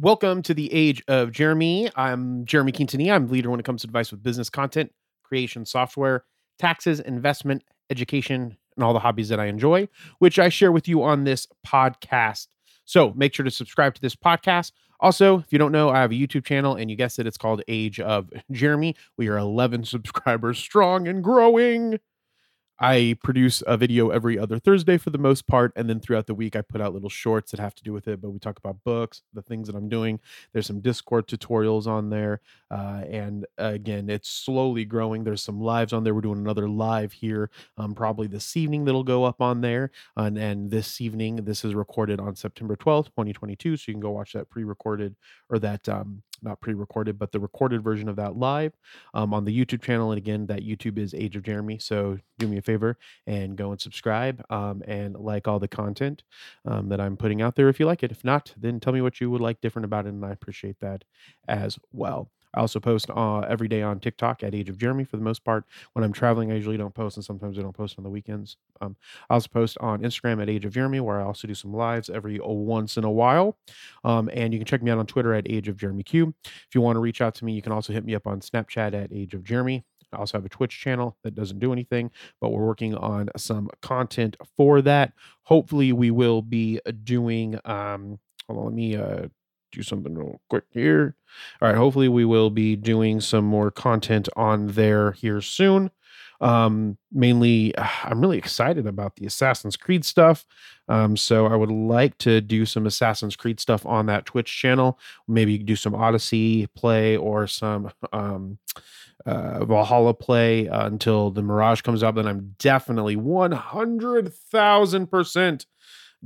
Welcome to the age of Jeremy. I'm Jeremy Quintanilla. I'm leader when it comes to advice with business content, creation, software, taxes, investment, education, and all the hobbies that I enjoy, which I share with you on this podcast. So make sure to subscribe to this podcast. Also, if you don't know, I have a YouTube channel, and you guessed it, it's called Age of Jeremy. We are 11 subscribers strong and growing. I produce a video every other Thursday for the most part, and then throughout the week I put out little shorts that have to do with it. But we talk about books, the things that I'm doing. There's some Discord tutorials on there, uh, and again, it's slowly growing. There's some lives on there. We're doing another live here, um, probably this evening that'll go up on there. And, and this evening, this is recorded on September 12th, 2022, so you can go watch that pre-recorded or that um, not pre-recorded, but the recorded version of that live um, on the YouTube channel. And again, that YouTube is Age of Jeremy. So do me a favor and go and subscribe um, and like all the content um, that I'm putting out there if you like it. If not, then tell me what you would like different about it, and I appreciate that as well. I also post uh, every day on TikTok at Age of Jeremy for the most part. When I'm traveling, I usually don't post, and sometimes I don't post on the weekends. Um, I also post on Instagram at Age of Jeremy, where I also do some lives every oh, once in a while. Um, and you can check me out on Twitter at Age of Jeremy Q. If you want to reach out to me, you can also hit me up on Snapchat at Age of Jeremy. I also have a Twitch channel that doesn't do anything, but we're working on some content for that. Hopefully, we will be doing. Um, hold on, let me uh, do something real quick here. All right, hopefully we will be doing some more content on there here soon. Um, mainly, I'm really excited about the Assassin's Creed stuff. Um, so I would like to do some Assassin's Creed stuff on that Twitch channel. Maybe do some Odyssey play or some um, uh, Valhalla play uh, until the Mirage comes out. Then I'm definitely 100,000%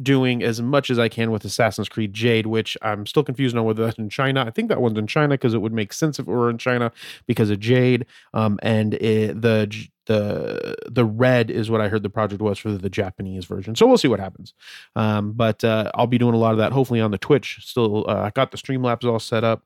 doing as much as I can with Assassin's Creed Jade, which I'm still confused on whether that's in China. I think that one's in China because it would make sense if it were in China because of Jade. Um, and it, the the the red is what I heard the project was for the Japanese version. So we'll see what happens. Um, but uh, I'll be doing a lot of that hopefully on the Twitch. Still, uh, I got the Streamlabs all set up.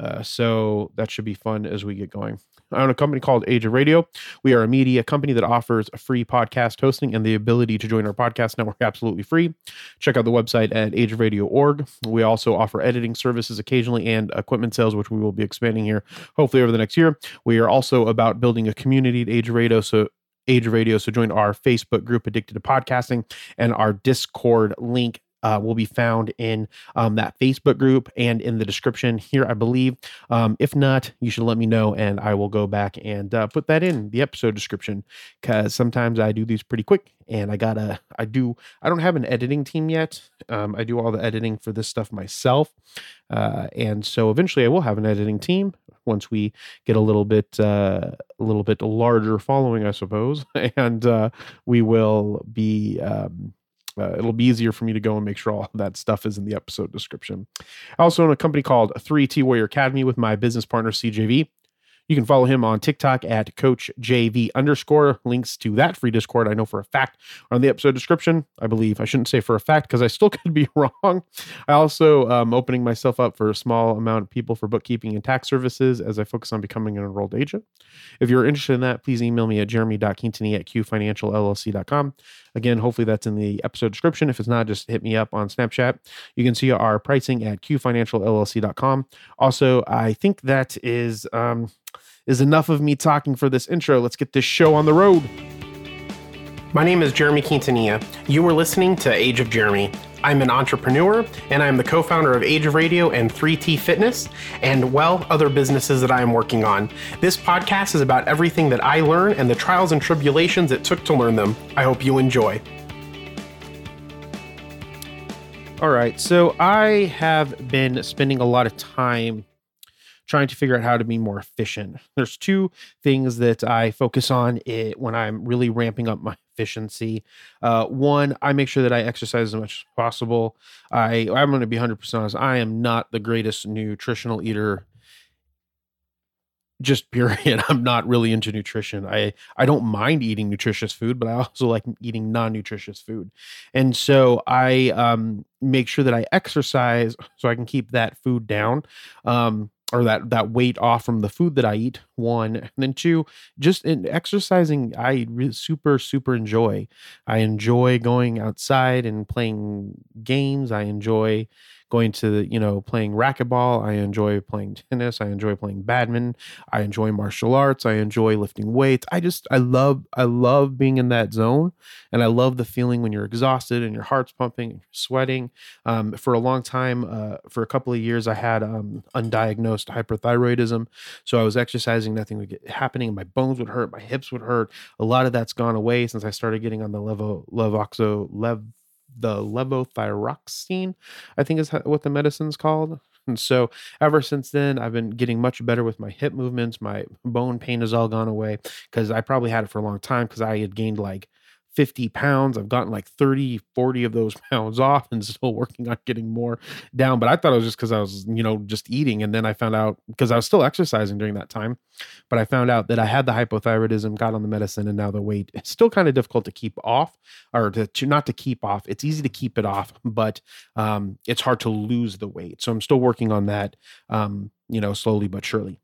Uh, so that should be fun as we get going. I own a company called Age of Radio. We are a media company that offers free podcast hosting and the ability to join our podcast network absolutely free. Check out the website at ageofradio.org. We also offer editing services occasionally and equipment sales, which we will be expanding here hopefully over the next year. We are also about building a community at Age of Radio. So Age of Radio. So join our Facebook group, Addicted to Podcasting, and our Discord link uh, will be found in um, that Facebook group and in the description here, I believe. Um, if not, you should let me know and I will go back and uh, put that in the episode description because sometimes I do these pretty quick and I gotta, I do, I don't have an editing team yet. Um, I do all the editing for this stuff myself. Uh, and so eventually I will have an editing team once we get a little bit, uh, a little bit larger following, I suppose. and uh, we will be, um, uh, it'll be easier for me to go and make sure all that stuff is in the episode description. I also own a company called 3T Warrior Academy with my business partner CJV. You can follow him on TikTok at Coach JV underscore. Links to that free Discord, I know for a fact, are in the episode description. I believe I shouldn't say for a fact because I still could be wrong. I also am um, opening myself up for a small amount of people for bookkeeping and tax services as I focus on becoming an enrolled agent. If you're interested in that, please email me at jeremy.quintini at qfinancialllc.com. Again, hopefully that's in the episode description. If it's not, just hit me up on Snapchat. You can see our pricing at qfinancialllc.com. Also, I think that is um, is enough of me talking for this intro. Let's get this show on the road. My name is Jeremy Quintanilla. You are listening to Age of Jeremy. I'm an entrepreneur and I'm the co founder of Age of Radio and 3T Fitness, and well, other businesses that I am working on. This podcast is about everything that I learn and the trials and tribulations it took to learn them. I hope you enjoy. All right, so I have been spending a lot of time trying to figure out how to be more efficient. There's two things that I focus on it when I'm really ramping up my efficiency. Uh, one, I make sure that I exercise as much as possible. I I'm going to be 100% honest. I am not the greatest nutritional eater just period i'm not really into nutrition i i don't mind eating nutritious food but i also like eating non-nutritious food and so i um make sure that i exercise so i can keep that food down um or that that weight off from the food that I eat. One, and then two, just in exercising, I super super enjoy. I enjoy going outside and playing games. I enjoy going to you know playing racquetball. I enjoy playing tennis. I enjoy playing badminton. I enjoy martial arts. I enjoy lifting weights. I just i love i love being in that zone and i love the feeling when you're exhausted and your heart's pumping and you're sweating. Um, for a long time uh, for a couple of years i had um, undiagnosed hyperthyroidism. So i was exercising nothing would get happening my bones would hurt my hips would hurt. A lot of that's gone away since i started getting on the levo levoxo lev the levothyroxine, I think is what the medicine's called. And so ever since then, I've been getting much better with my hip movements. My bone pain has all gone away because I probably had it for a long time because I had gained like 50 pounds. I've gotten like 30, 40 of those pounds off and still working on getting more down. But I thought it was just because I was, you know, just eating. And then I found out because I was still exercising during that time. But I found out that I had the hypothyroidism, got on the medicine, and now the weight is still kind of difficult to keep off or to, to not to keep off. It's easy to keep it off, but um, it's hard to lose the weight. So I'm still working on that, um, you know, slowly but surely.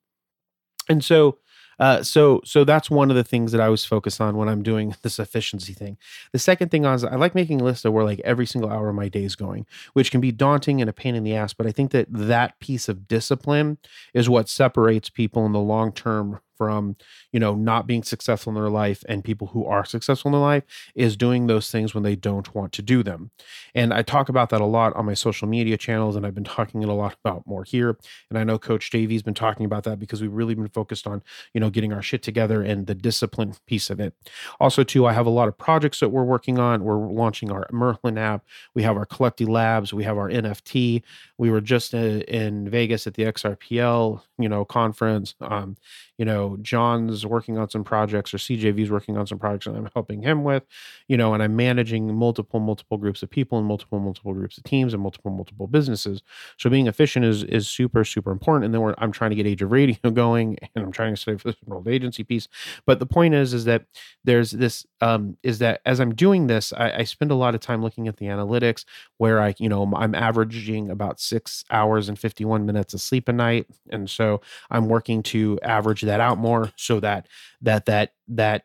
And so uh, so so that's one of the things that I always focus on when I'm doing this efficiency thing. The second thing is I like making a list of where like every single hour of my day is going, which can be daunting and a pain in the ass. But I think that that piece of discipline is what separates people in the long term from you know not being successful in their life and people who are successful in their life is doing those things when they don't want to do them. And i talk about that a lot on my social media channels and i've been talking it a lot about more here. And i know coach JV's been talking about that because we've really been focused on you know getting our shit together and the discipline piece of it. Also too i have a lot of projects that we're working on. We're launching our merlin app. We have our collecti labs. We have our nft we were just uh, in vegas at the xrpl you know conference um you know john's working on some projects or cjv's working on some projects and i'm helping him with you know and i'm managing multiple multiple groups of people and multiple multiple groups of teams and multiple multiple businesses. So being efficient is is super super important. And then i'm trying to get age of radio going and i'm trying to study for this enrolled agency piece. But the point is is that there's this um is that as i'm doing this I, I spend a lot of time looking at the analytics where i you know i'm averaging about six hours and 51 minutes of sleep a night and so i'm working to average that out more so that that that that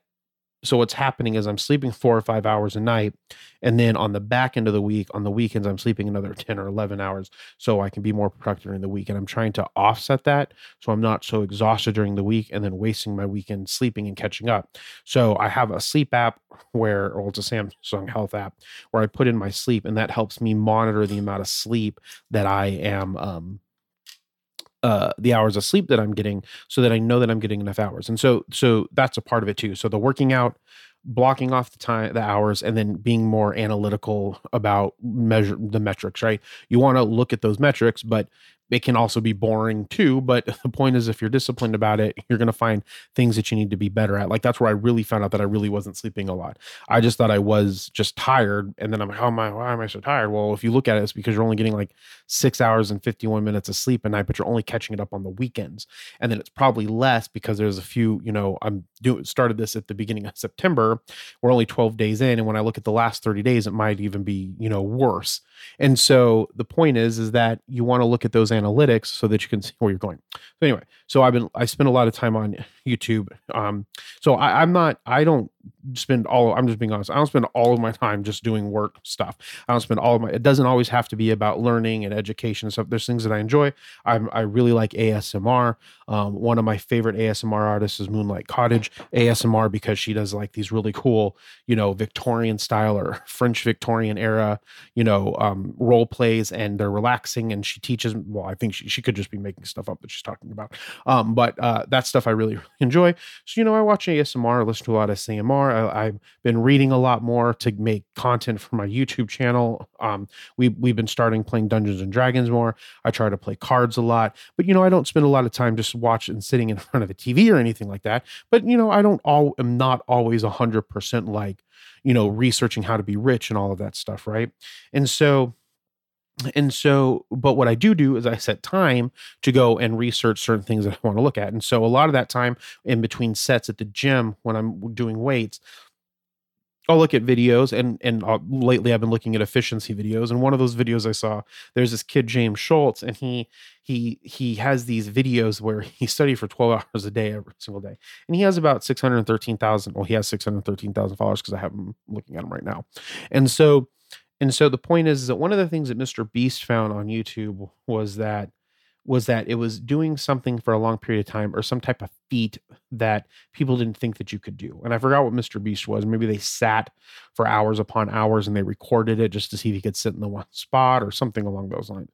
so what's happening is I'm sleeping four or five hours a night, and then on the back end of the week, on the weekends, I'm sleeping another ten or eleven hours, so I can be more productive during the week. And I'm trying to offset that, so I'm not so exhausted during the week and then wasting my weekend sleeping and catching up. So I have a sleep app where, or it's a Samsung Health app where I put in my sleep, and that helps me monitor the amount of sleep that I am um, uh, the hours of sleep that I'm getting so that I know that I'm getting enough hours. And so so that's a part of it too. So the working out, blocking off the time the hours and then being more analytical about measure the metrics, right? You want to look at those metrics, but it can also be boring too. But the point is, if you're disciplined about it, you're going to find things that you need to be better at. Like that's where I really found out that I really wasn't sleeping a lot. I just thought I was just tired. And then I'm like, how am I, why am I so tired? Well, if you look at it, it's because you're only getting like six hours and 51 minutes of sleep a night, but you're only catching it up on the weekends. And then it's probably less because there's a few, you know, I'm doing, started this at the beginning of September. We're only 12 days in. And when I look at the last 30 days, it might even be, you know, worse. And so the point is, is that you want to look at those analytics so that you can see where you're going. So anyway, so I've been I spend a lot of time on YouTube. Um, so I, I'm not I don't spend all I'm just being honest. I don't spend all of my time just doing work stuff. I don't spend all of my it doesn't always have to be about learning and education and stuff. There's things that I enjoy. i I really like ASMR. Um, one of my favorite ASMR artists is Moonlight Cottage ASMR because she does like these really cool, you know, Victorian style or French Victorian era, you know, um, role plays and they're relaxing and she teaches. Well, I think she, she could just be making stuff up that she's talking about. Um, but uh, that stuff I really, really enjoy. So, you know, I watch ASMR, listen to a lot of I, have been reading a lot more to make content for my YouTube channel. Um, we, we've been starting playing Dungeons and Dragons more. I try to play cards a lot, but, you know, I don't spend a lot of time just watching sitting in front of the TV or anything like that. But, you know, I don't all, am not always 100% like, you know, researching how to be rich and all of that stuff. Right. And so, and so but what i do do is i set time to go and research certain things that i want to look at. And so a lot of that time in between sets at the gym when i'm doing weights I'll look at videos and and uh, lately I've been looking at efficiency videos. And one of those videos I saw there's this kid James Scholz and he he he has these videos where he studied for 12 hours a day every single day. And he has about 613,000 well he has 613,000 followers cuz I have him looking at him right now. And so and so the point is, is that one of the things that Mr. Beast found on YouTube was that was that it was doing something for a long period of time or some type of feat that people didn't think that you could do. And I forgot what Mr. Beast was. Maybe they sat for hours upon hours and they recorded it just to see if he could sit in the one spot or something along those lines.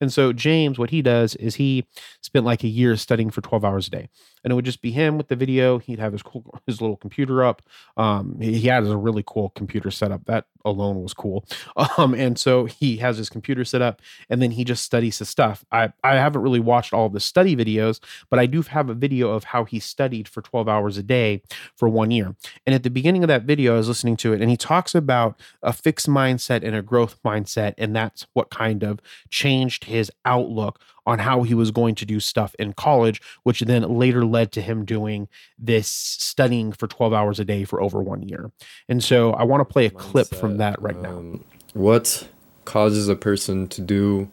And so James, what he does is he spent like a year studying for 12 hours a day. And it would just be him with the video. He'd have his cool, his little computer up. Um, he, he had a really cool computer setup. That alone was cool. Um, and so he has his computer set up and then he just studies his stuff. I, I haven't really watched all the study videos, but I do have a video of how he studied for 12 hours a day for one year. And at the beginning of that video, I was listening to it and he talks about a fixed mindset and a growth mindset. And that's what kind of changed his outlook on how he was going to do stuff in college, which then later led to him doing this studying for 12 hours a day for over one year. And so I want to play a Mindset, clip from that right um, now. What causes a person to do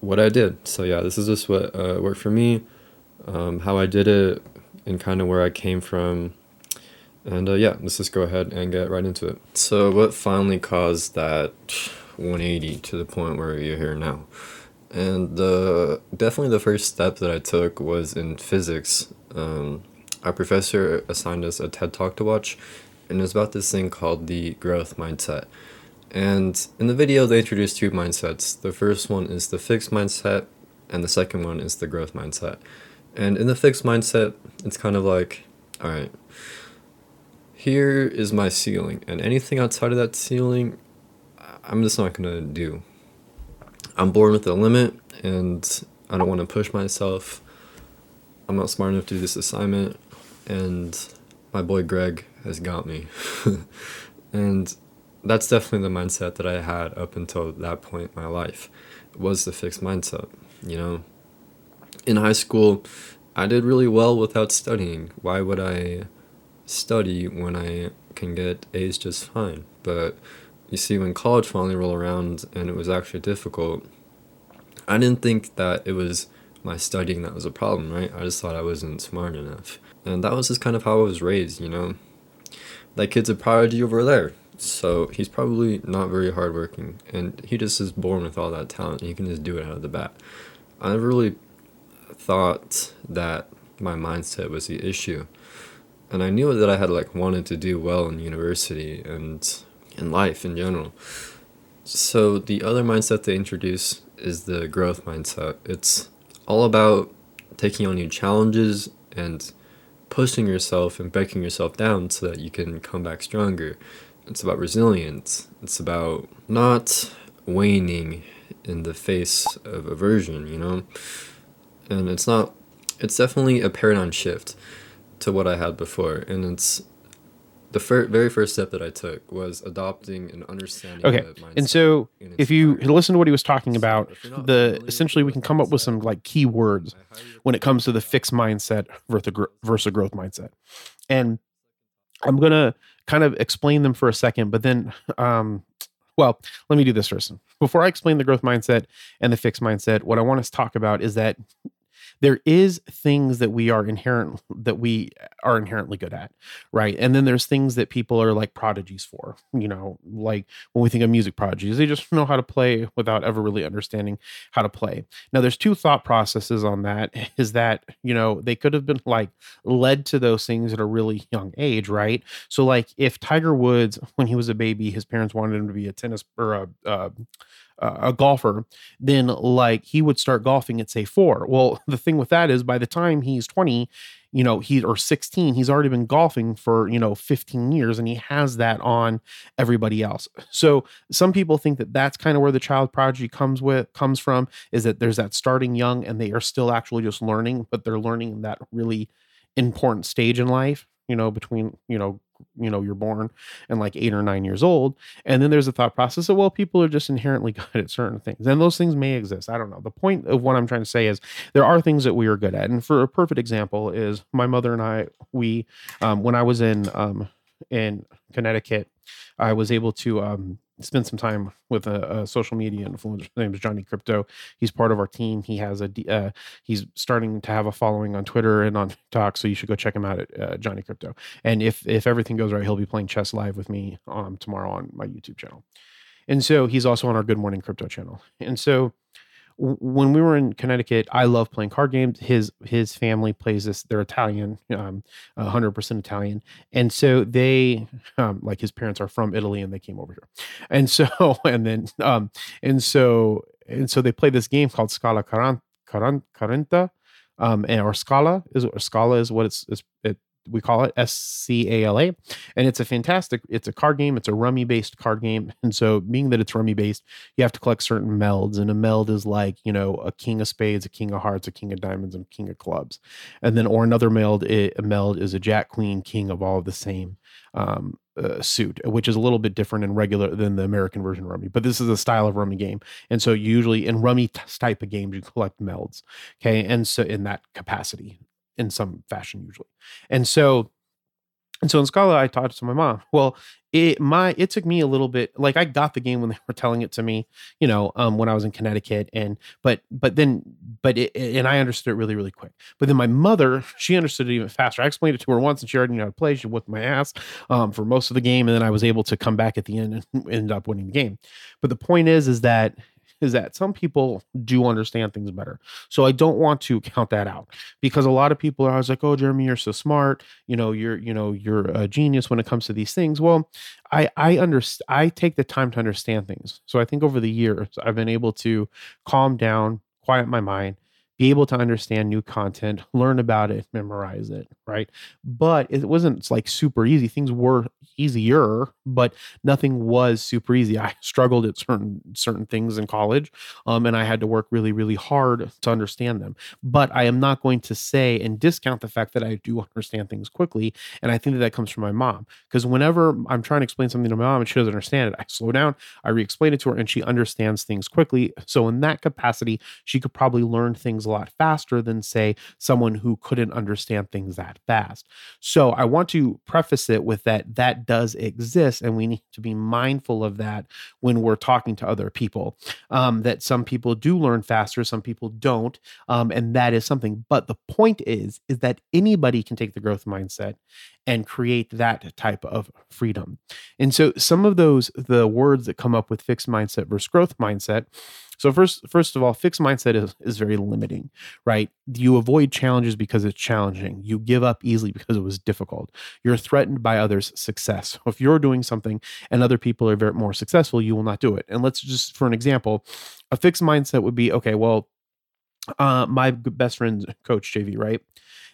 what I did? So, yeah, this is just what uh, worked for me, um, how I did it, and kind of where I came from. And uh, yeah, let's just go ahead and get right into it. So, what finally caused that 180 to the point where you're here now? And definitely the first step that I took was in physics. Um, our professor assigned us a TED talk to watch, and it was about this thing called the growth mindset. And in the video, they introduced two mindsets. The first one is the fixed mindset, and the second one is the growth mindset. And in the fixed mindset, it's kind of like, all right, here is my ceiling, and anything outside of that ceiling, I'm just not gonna do. I'm born with a limit and I don't want to push myself. I'm not smart enough to do this assignment and my boy Greg has got me. and that's definitely the mindset that I had up until that point in my life was the fixed mindset, you know. In high school, I did really well without studying. Why would I study when I can get A's just fine? But you see, when college finally rolled around and it was actually difficult, I didn't think that it was my studying that was a problem, right? I just thought I wasn't smart enough. And that was just kind of how I was raised, you know? That kid's a prodigy over there. So he's probably not very hardworking. And he just is born with all that talent. And he can just do it out of the bat. I never really thought that my mindset was the issue. And I knew that I had like wanted to do well in university and in life in general. So the other mindset they introduce is the growth mindset. It's all about taking on new challenges and pushing yourself and breaking yourself down so that you can come back stronger. It's about resilience. It's about not waning in the face of aversion, you know? And it's not, it's definitely a paradigm shift to what I had before. And it's the fir- very first step that I took was adopting and understanding. Okay. And so if you listen to what he was talking about, the essentially we can come up with some like key words when it comes to the fixed mindset versus a growth mindset. And I'm going to kind of explain them for a second, but then um well, let me do this first. Before I explain the growth mindset and the fixed mindset, what I want us to talk about is that there is things that we are inherent that we are inherently good at right? And then there's things that people are like prodigies for you know? Like when we think of music prodigies they just know how to play without ever really understanding how to play. Now there's two thought processes on that is that you know they could have been like led to those things at a really young age right? So like if tiger woods when he was a baby his parents wanted him to be a tennis or a, a a golfer, then like he would start golfing at say four. Well, the thing with that is by the time he's 20, you know, he or 16, he's already been golfing for, you know, 15 years and he has that on everybody else. So some people think that that's kind of where the child prodigy comes with comes from is that there's that starting young and they are still actually just learning, but they're learning in that really important stage in life, you know, between, you know, you know you're born and like eight or nine years old and then there's a thought process of well people are just inherently good at certain things and those things may exist i don't know. The point of what i'm trying to say is there are things that we are good at and for a perfect example is my mother and i we um, when i was in um, in connecticut i was able to um, spend some time with a, a, social media influencer. His name is Johnny Crypto. He's part of our team. He has a uh, he's starting to have a following on Twitter and on TikTok. So you should go check him out at uh, Johnny Crypto. And if if everything goes right, he'll be playing chess live with me um, tomorrow on my YouTube channel. And so he's also on our Good Morning Crypto channel. And so when we were in Connecticut, I love playing card games. His his family plays this. They're Italian, um, hundred percent Italian, and so they, um, like his parents are from Italy, and they came over here, and so and then um, and so and so they play this game called Scala Quaranta, um, and or Scala is or Scala is what it's, it's it we call it S C A L A, and it's a fantastic. It's a card game. It's a rummy based card game, and so being that it's rummy based, you have to collect certain melds, and a meld is like you know a king of spades, a king of hearts, a king of diamonds, and a king of clubs, and then or another meld. It, a meld is a jack, queen, king of all of the same um, uh, suit, which is a little bit different and regular than the American version of rummy. But this is a style of rummy game, and so usually in rummy type of games, you collect melds. Okay, and so in that capacity, in some fashion usually. And so and so in Scala, I talked to my mom. Well, it my it took me a little bit like I got the game when they were telling it to me, you know, um, when I was in Connecticut, and but but then but it, and I understood it really really quick. But then my mother, she understood it even faster. I explained it to her once, and she already knew how to play. She whipped my ass um, for most of the game, and then I was able to come back at the end and end up winning the game. But the point is, is that is that some people do understand things better. So I don't want to count that out because a lot of people are always like, "Oh, Jeremy, you're so smart. You know, you're you know you're a genius when it comes to these things." Well, I I understand. I take the time to understand things. So I think over the years I've been able to calm down, quiet my mind, be able to understand new content, learn about it, memorize it, right? But it wasn't like super easy. Things were easier, but nothing was super easy. I struggled at certain certain things in college, um, and I had to work really, really hard to understand them. But I am not going to say and discount the fact that I do understand things quickly, and I think that that comes from my mom because whenever I'm trying to explain something to my mom and she doesn't understand it, I slow down, I re-explain it to her, and she understands things quickly. So in that capacity, she could probably learn things a lot faster than, say, someone who couldn't understand things that fast. So I want to preface it with that that does exist, and we need to be mindful of that when we're talking to other people. Um, that some people do learn faster, some people don't, um, and that is something. But the point is, is that anybody can take the growth mindset and create that type of freedom. And so some of those the words that come up with fixed mindset versus growth mindset so first, first of all, fixed mindset is, is very limiting, right? You avoid challenges because it's challenging. You give up easily because it was difficult. You're threatened by others' success. If you're doing something and other people are very more successful, you will not do it. And let's just, for an example, a fixed mindset would be, okay, well, uh, my best friend's coach JV, right?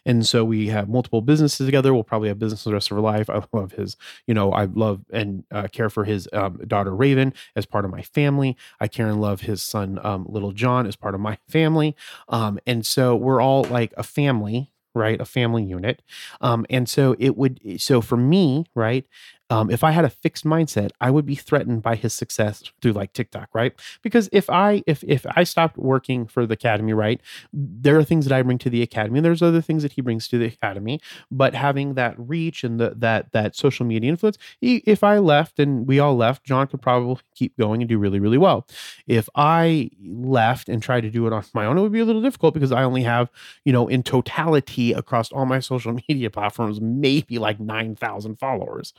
And so we have multiple businesses together. We'll probably have business the rest of our life. I love his, you know, I love and uh, care for his um, daughter Raven as part of my family. I care and love his son um, Little John as part of my family. Um, and so we're all like a family, right? A family unit. Um, and so it would, so for me, right? Um, if I had a fixed mindset, I would be threatened by his success through like TikTok, right? Because if I if if I stopped working for the academy, right, there are things that I bring to the academy, and there's other things that he brings to the academy. But having that reach and the, that that social media influence, he, if I left and we all left, John could probably keep going and do really really well. If I left and tried to do it on my own, it would be a little difficult because I only have you know in totality across all my social media platforms maybe like nine thousand followers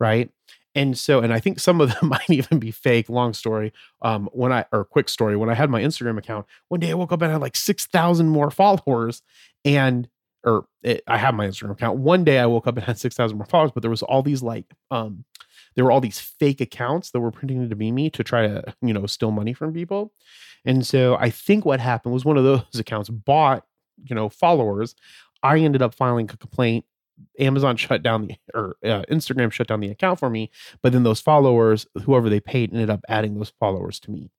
right? And so, and I think some of them might even be fake. Long story. Um, when I or quick story, when I had my Instagram account, one day I woke up and I had like six thousand more followers, and or it, I have my Instagram account. One day I woke up and had six thousand more followers, but there was all these like um, there were all these fake accounts that were pretending to be me to try to you know steal money from people. And so I think what happened was one of those accounts bought you know followers. I ended up filing a complaint Amazon shut down the or uh, Instagram shut down the account for me, but then those followers, whoever they paid, ended up adding those followers to me.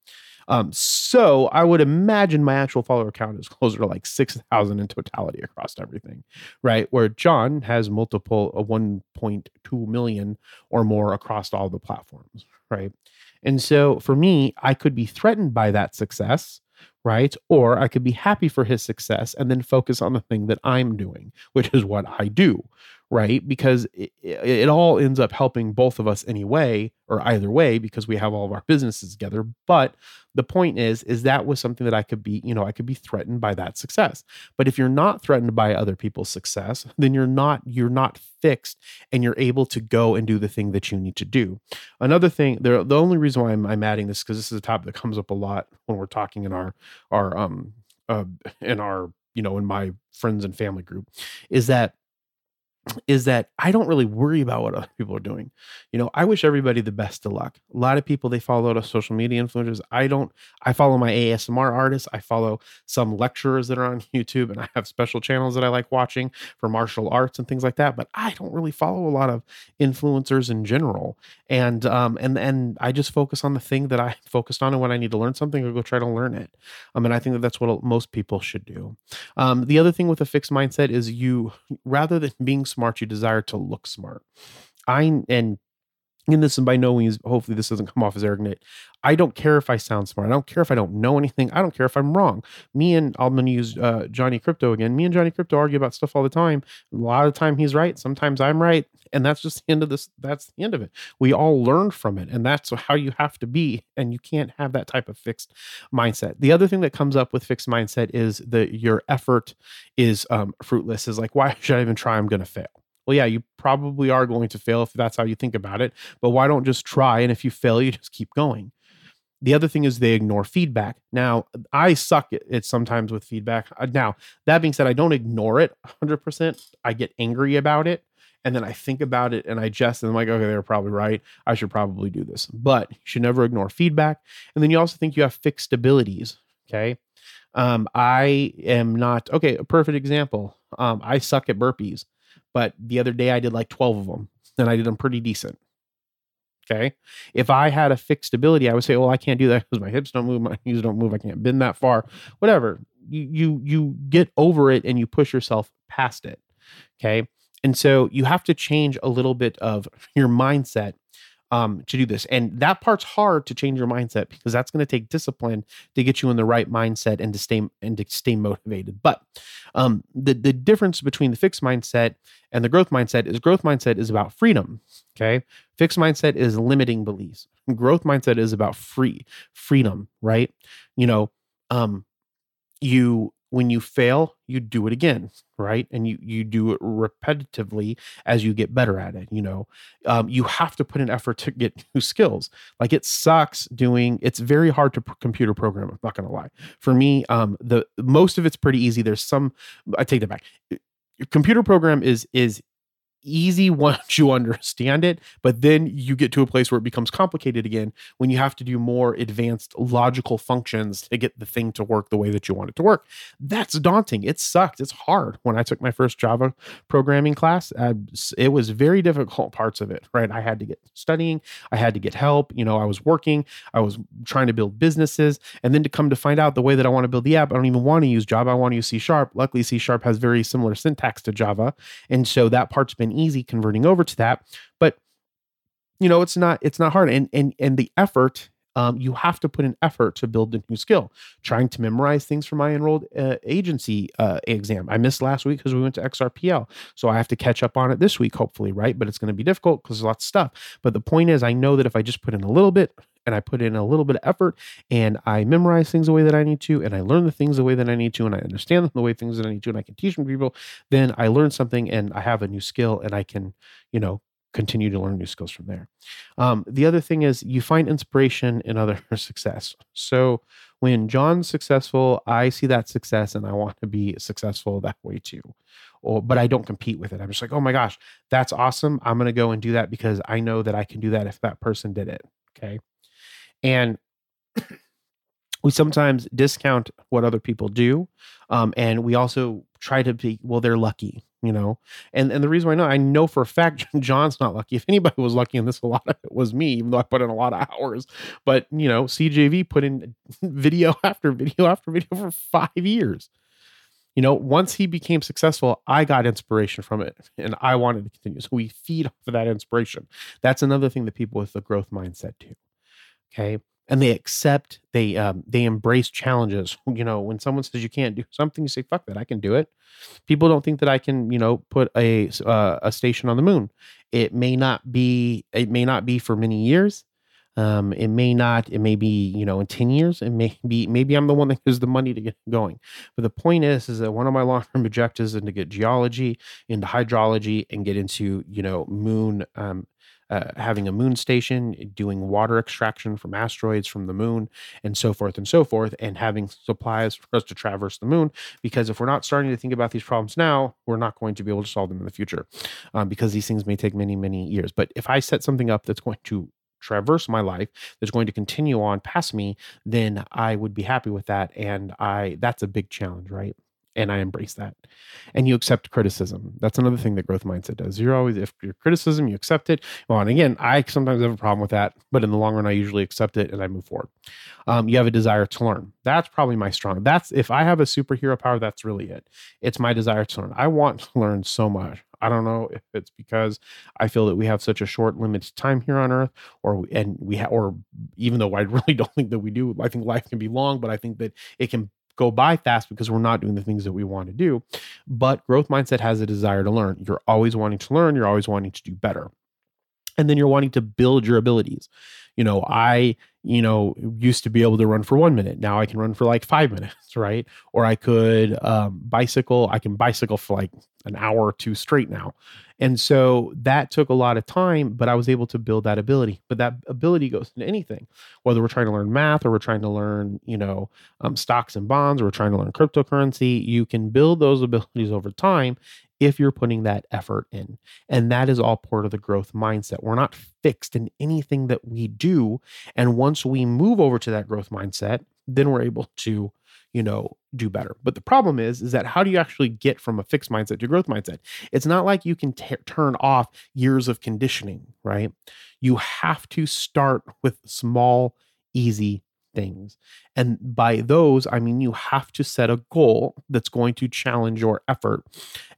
Um, so I would imagine my actual follower count is closer to like six thousand in totality across everything, right? Where John has multiple of one point two million or more across all the platforms, right? And so for me, I could be threatened by that success right? Or I could be happy for his success and then focus on the thing that I'm doing, which is what I do, right? Because it, it, all ends up helping both of us anyway, or either way, because we have all of our businesses together. But the point is, is that was something that I could be, you know, I could be threatened by that success. But if you're not threatened by other people's success, then you're not, you're not fixed and you're able to go and do the thing that you need to do. Another thing, the, the only reason why I'm, I'm adding this, because this is a topic that comes up a lot when we're talking in our, our, um, uh, in our, you know, in my friends and family group, is that is that I don't really worry about what other people are doing. You know, I wish everybody the best of luck. A lot of people they follow the social media influencers. I don't. I follow my ASMR artists. I follow some lecturers that are on YouTube, and I have special channels that I like watching for martial arts and things like that. But I don't really follow a lot of influencers in general. And um and and I just focus on the thing that I focused on, and when I need to learn something, I go try to learn it. I mean, I think that that's what most people should do. Um, the other thing with a fixed mindset is you rather than being smart, you desire to look smart. I and and this is by no means hopefully this doesn't come off as arrogant. I don't care if i sound smart. I don't care if i don't know anything. I don't care if i'm wrong. Me and i'm going to use uh, johnny crypto again. Me and johnny crypto argue about stuff all the time. A lot of time he's right sometimes i'm right and that's just the end of this that's the end of it. We all learn from it and that's how you have to be and you can't have that type of fixed mindset. The other thing that comes up with fixed mindset is that your effort is um, fruitless is like why should i even try? I'm going to fail well, yeah, you probably are going to fail if that's how you think about it. But why don't just try? And if you fail, you just keep going. The other thing is they ignore feedback. Now, I suck at it sometimes with feedback. Uh, now, that being said, I don't ignore it 100%. I get angry about it. And then I think about it and I just, and I'm like, okay, they're probably right. I should probably do this. But you should never ignore feedback. And then you also think you have fixed abilities. Okay. Um, I am not, okay, a perfect example. Um, I suck at burpees. But the other day I did like 12 of them and I did them pretty decent. Okay. If I had a fixed ability, I would say, well, I can't do that because my hips don't move, my knees don't move, I can't bend that far, whatever. You, you, you get over it and you push yourself past it. Okay. And so you have to change a little bit of your mindset um, to do this. And that part's hard to change your mindset because that's going to take discipline to get you in the right mindset and to stay and to stay motivated. But um, the the difference between the fixed mindset and the growth mindset is growth mindset is about freedom. Okay, fixed mindset is limiting beliefs. Growth mindset is about free freedom. Right? You know, um, you when you fail you do it again right? And you you do it repetitively as you get better at it you know? Um, you have to put an effort to get new skills. Like it sucks doing it's very hard to computer program i'm not gonna lie. For me um the most of it's pretty easy. There's some i take that back. Computer program is is easy once you understand it, but then you get to a place where it becomes complicated again when you have to do more advanced logical functions to get the thing to work the way that you want it to work. That's daunting. It sucked. It's hard. When I took my first Java programming class, it was very difficult parts of it, right? I had to get studying, I had to get help. You know, I was working, I was trying to build businesses, and then to come to find out the way that I want to build the app, I don't even want to use Java. I want to use C Sharp. Luckily, C Sharp has very similar syntax to Java. And so that part's been easy converting over to that. But you know, it's not it's not hard. And and and the effort um, you have to put an effort to build a new skill. Trying to memorize things for my enrolled uh, agency uh, exam. I missed last week because we went to XRPL. So I have to catch up on it this week, hopefully, right? But it's going to be difficult because there's lots of stuff. But the point is, I know that if I just put in a little bit and I put in a little bit of effort and I memorize things the way that I need to and I learn the things the way that I need to and I understand them the way things that I need to and I can teach them people, then I learn something and I have a new skill and I can, you know, continue to learn new skills from there. Um, the other thing is you find inspiration in other success. So when John's successful, I see that success and I want to be successful that way too. Or, but I don't compete with it. I'm just like, oh my gosh, that's awesome. I'm going to go and do that because I know that I can do that if that person did it. Okay. And we sometimes discount what other people do. Um, and we also try to be, well, they're lucky you know? And and the reason why I know I know for a fact John's not lucky. If anybody was lucky in this a lot of it was me even though I put in a lot of hours. But you know CJV put in video after video after video for 5 years. You know once he became successful I got inspiration from it and I wanted to continue. So we feed off of that inspiration. That's another thing that people with the growth mindset do okay? And they accept they um, they embrace challenges. You know when someone says you can't do something you say fuck that i can do it. People don't think that i can you know put a uh, a station on the moon. It may not be it may not be for many years. Um, it may not it may be you know in 10 years. It may be maybe i'm the one that has the money to get going. But the point is is that one of my long-term objectives is to get geology into hydrology and get into you know moon um, uh, having a moon station, doing water extraction from asteroids from the moon, and so forth and so forth, and having supplies for us to traverse the moon. Because if we're not starting to think about these problems now, we're not going to be able to solve them in the future um, because these things may take many, many years. But if I set something up that's going to traverse my life that's going to continue on past me then i would be happy with that and i that's a big challenge right and I embrace that. And you accept criticism. That's another thing that growth mindset does. You're always, if your criticism, you accept it. Well, and again, I sometimes have a problem with that, but in the long run, I usually accept it and I move forward. Um, you have a desire to learn. That's probably my strong. That's if I have a superhero power, that's really it. It's my desire to learn. I want to learn so much. I don't know if it's because I feel that we have such a short, limited time here on Earth, or and we have, or even though I really don't think that we do, I think life can be long, but I think that it can go by fast because we're not doing the things that we want to do. But growth mindset has a desire to learn. You're always wanting to learn, you're always wanting to do better. And then you're wanting to build your abilities. You know, I, you know, used to be able to run for one minute. Now I can run for like five minutes, right? Or I could um, bicycle. I can bicycle for like an hour or two straight now. And so that took a lot of time, but I was able to build that ability. But that ability goes into anything, whether we're trying to learn math or we're trying to learn, you know, um, stocks and bonds or we're trying to learn cryptocurrency. You can build those abilities over time if you're putting that effort in. And that is all part of the growth mindset. We're not fixed in anything that we do. And once we move over to that growth mindset, then we're able to you know do better but the problem is is that how do you actually get from a fixed mindset to growth mindset it's not like you can t- turn off years of conditioning right you have to start with small easy things. And by those, I mean you have to set a goal that's going to challenge your effort.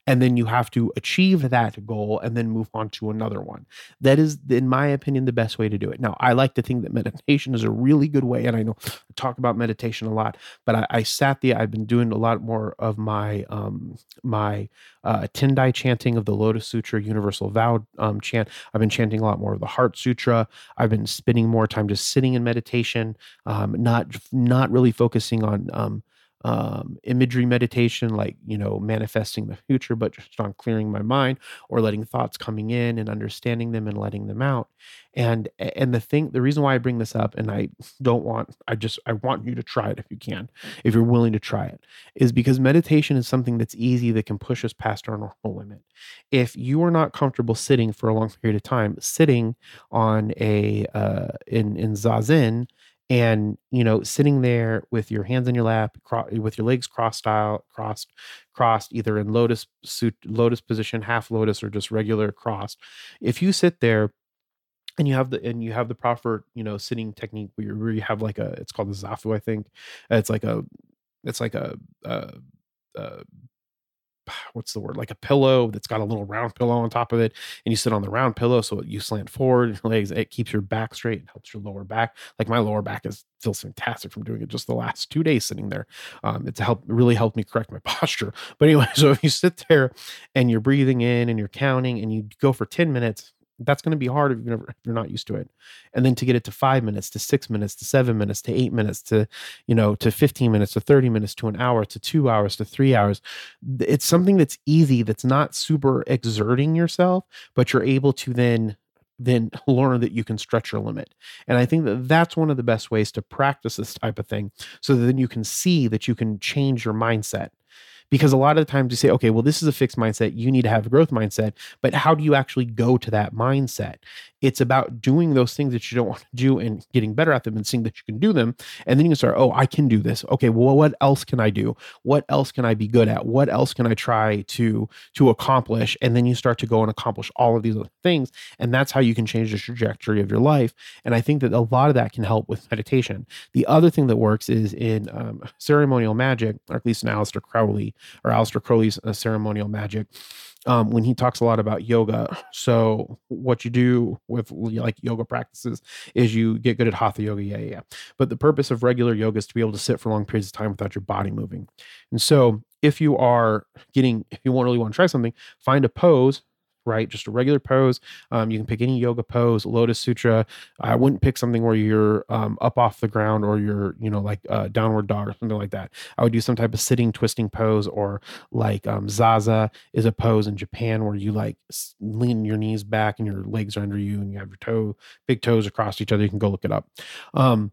And then you have to achieve that goal and then move on to another one. That is, in my opinion, the best way to do it. Now, I like to think that meditation is a really good way. And I know I talk about meditation a lot, but I, I sat there, I've been doing a lot more of my um my uh Tendai chanting of the Lotus Sutra, Universal Vow um, chant. I've been chanting a lot more of the Heart Sutra. I've been spending more time just sitting in meditation. Um, not not really focusing on um, um, imagery meditation, like, you know, manifesting the future, but just on clearing my mind or letting thoughts coming in and understanding them and letting them out. And, and the thing, the reason why I bring this up and I don't want, I just, I want you to try it if you can, if you're willing to try it, is because meditation is something that's easy that can push us past our normal limit. If you are not comfortable sitting for a long period of time, sitting on a, uh, in, in Zazen, and you know sitting there with your hands in your lap cro- with your legs crossed style crossed crossed either in lotus suit lotus position half lotus or just regular crossed if you sit there and you have the and you have the proper you know sitting technique where you, where you have like a it's called the zafu i think it's like a it's like a, a, a what's the word? Like a pillow that's got a little round pillow on top of it and you sit on the round pillow so you slant forward legs it keeps your back straight and helps your lower back. Like my lower back is feels fantastic from doing it just the last two days sitting there. Um, it's helped really helped me correct my posture. But anyway so if you sit there and you're breathing in and you're counting and you go for 10 minutes that's going to be hard if, if you're not used to it. And then to get it to five minutes to six minutes to seven minutes to eight minutes to you know to 15 minutes to 30 minutes to an hour to two hours to three hours it's something that's easy that's not super exerting yourself but you're able to then then learn that you can stretch your limit. And i think that that's one of the best ways to practice this type of thing so that then you can see that you can change your mindset because a lot of the times you say, okay, well, this is a fixed mindset. You need to have a growth mindset. But how do you actually go to that mindset? It's about doing those things that you don't want to do and getting better at them and seeing that you can do them. And then you can start, oh, I can do this. Okay, well, what else can I do? What else can I be good at? What else can I try to to accomplish? And then you start to go and accomplish all of these other things. And that's how you can change the trajectory of your life. And I think that a lot of that can help with meditation. The other thing that works is in um, ceremonial magic, or at least in Aleister Crowley or Aleister Crowley's uh, ceremonial magic um, when he talks a lot about yoga. So what you do with like yoga practices is you get good at hatha yoga. Yeah, yeah. But the purpose of regular yoga is to be able to sit for long periods of time without your body moving. And so if you are getting, if you want really want to try something, find a pose right? Just a regular pose. Um, you can pick any yoga pose, Lotus Sutra. I wouldn't pick something where you're um, up off the ground or you're, you know, like uh, downward dog or something like that. I would do some type of sitting, twisting pose, or like um, Zaza is a pose in Japan where you like lean your knees back and your legs are under you and you have your toe, big toes across each other. You can go look it up. Um,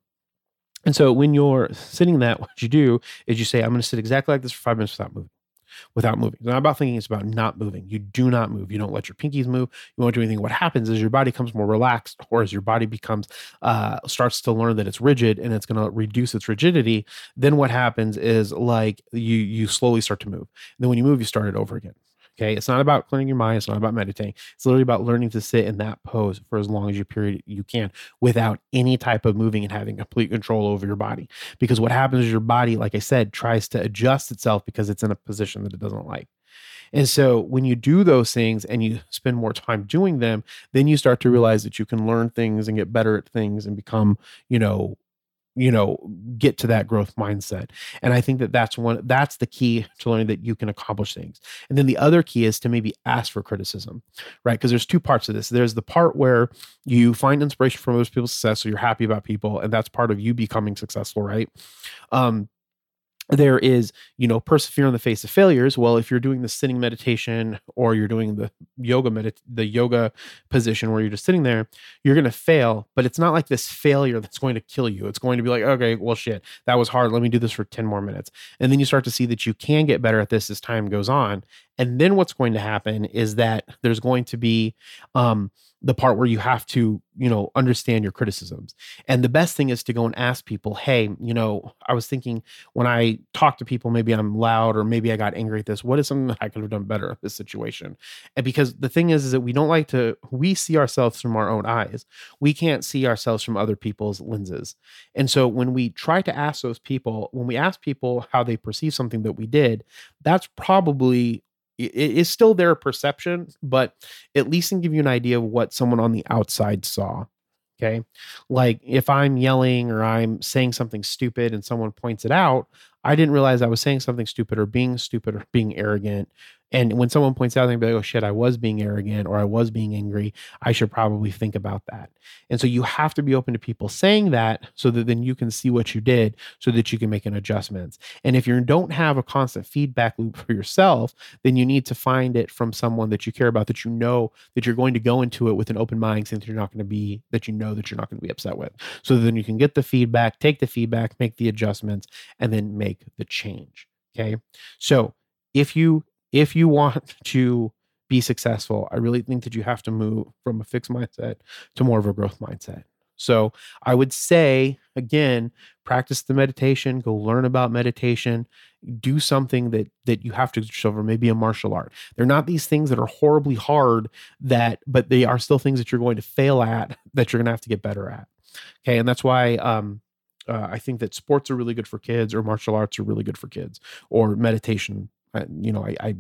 and so when you're sitting that, what you do is you say, I'm going to sit exactly like this for five minutes without moving without moving. It's not about thinking, it's about not moving. You do not move. You don't let your pinkies move. You won't do anything. What happens is your body becomes more relaxed, or as your body becomes, uh, starts to learn that it's rigid and it's going to reduce its rigidity. Then what happens is like you, you slowly start to move. And then when you move, you start it over again. Okay. It's not about clearing your mind. It's not about meditating. It's literally about learning to sit in that pose for as long as you period you can without any type of moving and having complete control over your body. Because what happens is your body, like I said, tries to adjust itself because it's in a position that it doesn't like. And so when you do those things and you spend more time doing them, then you start to realize that you can learn things and get better at things and become, you know, you know get to that growth mindset. And i think that that's one that's the key to learning that you can accomplish things. And then the other key is to maybe ask for criticism right? Because there's two parts of this. There's the part where you find inspiration from those people's success so you're happy about people and that's part of you becoming successful right? Um there is you know persevere in the face of failures. Well if you're doing the sitting meditation or you're doing the yoga medit the yoga position where you're just sitting there you're going to fail. But it's not like this failure that's going to kill you. It's going to be like okay well shit that was hard. Let me do this for 10 more minutes. And then you start to see that you can get better at this as time goes on and then what's going to happen is that there's going to be um the part where you have to, you know, understand your criticisms. And the best thing is to go and ask people, hey, you know, I was thinking when I talk to people, maybe I'm loud or maybe I got angry at this. What is something that I could have done better at this situation? And because the thing is, is that we don't like to, we see ourselves from our own eyes. We can't see ourselves from other people's lenses. And so when we try to ask those people, when we ask people how they perceive something that we did, that's probably it is still their perception, but at least can give you an idea of what someone on the outside saw. Okay. Like if I'm yelling or I'm saying something stupid and someone points it out, I didn't realize I was saying something stupid or being stupid or being arrogant. And when someone points out, they be like, oh shit, I was being arrogant or I was being angry. I should probably think about that. And so you have to be open to people saying that so that then you can see what you did so that you can make an adjustments. And if you don't have a constant feedback loop for yourself, then you need to find it from someone that you care about that you know that you're going to go into it with an open mind since you're not going to be that you know that you're not going to be upset with. So then you can get the feedback, take the feedback, make the adjustments, and then make the change. Okay. So if you if you want to be successful, I really think that you have to move from a fixed mindset to more of a growth mindset. So I would say again, practice the meditation, go learn about meditation, do something that that you have to discover, maybe a martial art. They're not these things that are horribly hard that, but they are still things that you're going to fail at that you're going to have to get better at. Okay, and that's why um, uh, I think that sports are really good for kids, or martial arts are really good for kids, or meditation. You know, I, I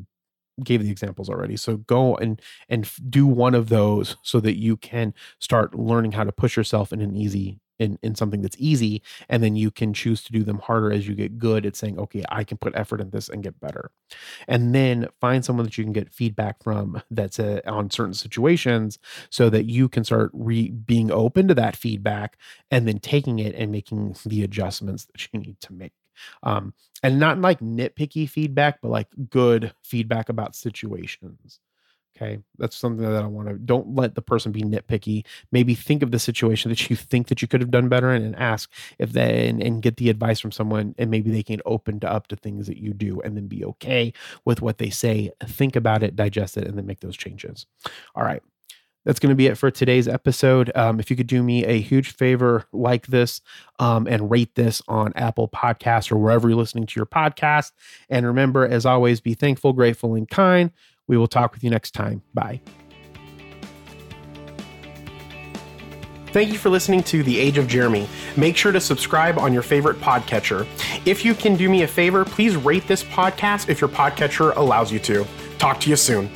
gave the examples already. So go and and do one of those so that you can start learning how to push yourself in an easy in in something that's easy and then you can choose to do them harder as you get good at saying okay i can put effort in this and get better and then find someone that you can get feedback from that's uh, on certain situations so that you can start re- being open to that feedback and then taking it and making the adjustments that you need to make um, and not like nitpicky feedback but like good feedback about situations Okay. That's something that I want to don't let the person be nitpicky. Maybe think of the situation that you think that you could have done better in and ask if they and, and get the advice from someone and maybe they can open to up to things that you do and then be okay with what they say. Think about it, digest it, and then make those changes. All right. That's going to be it for today's episode. Um, if you could do me a huge favor, like this um, and rate this on Apple Podcasts or wherever you're listening to your podcast. And remember, as always, be thankful, grateful, and kind. We will talk with you next time. Bye. Thank you for listening to The Age of Jeremy. Make sure to subscribe on your favorite podcatcher. If you can do me a favor, please rate this podcast if your podcatcher allows you to. Talk to you soon.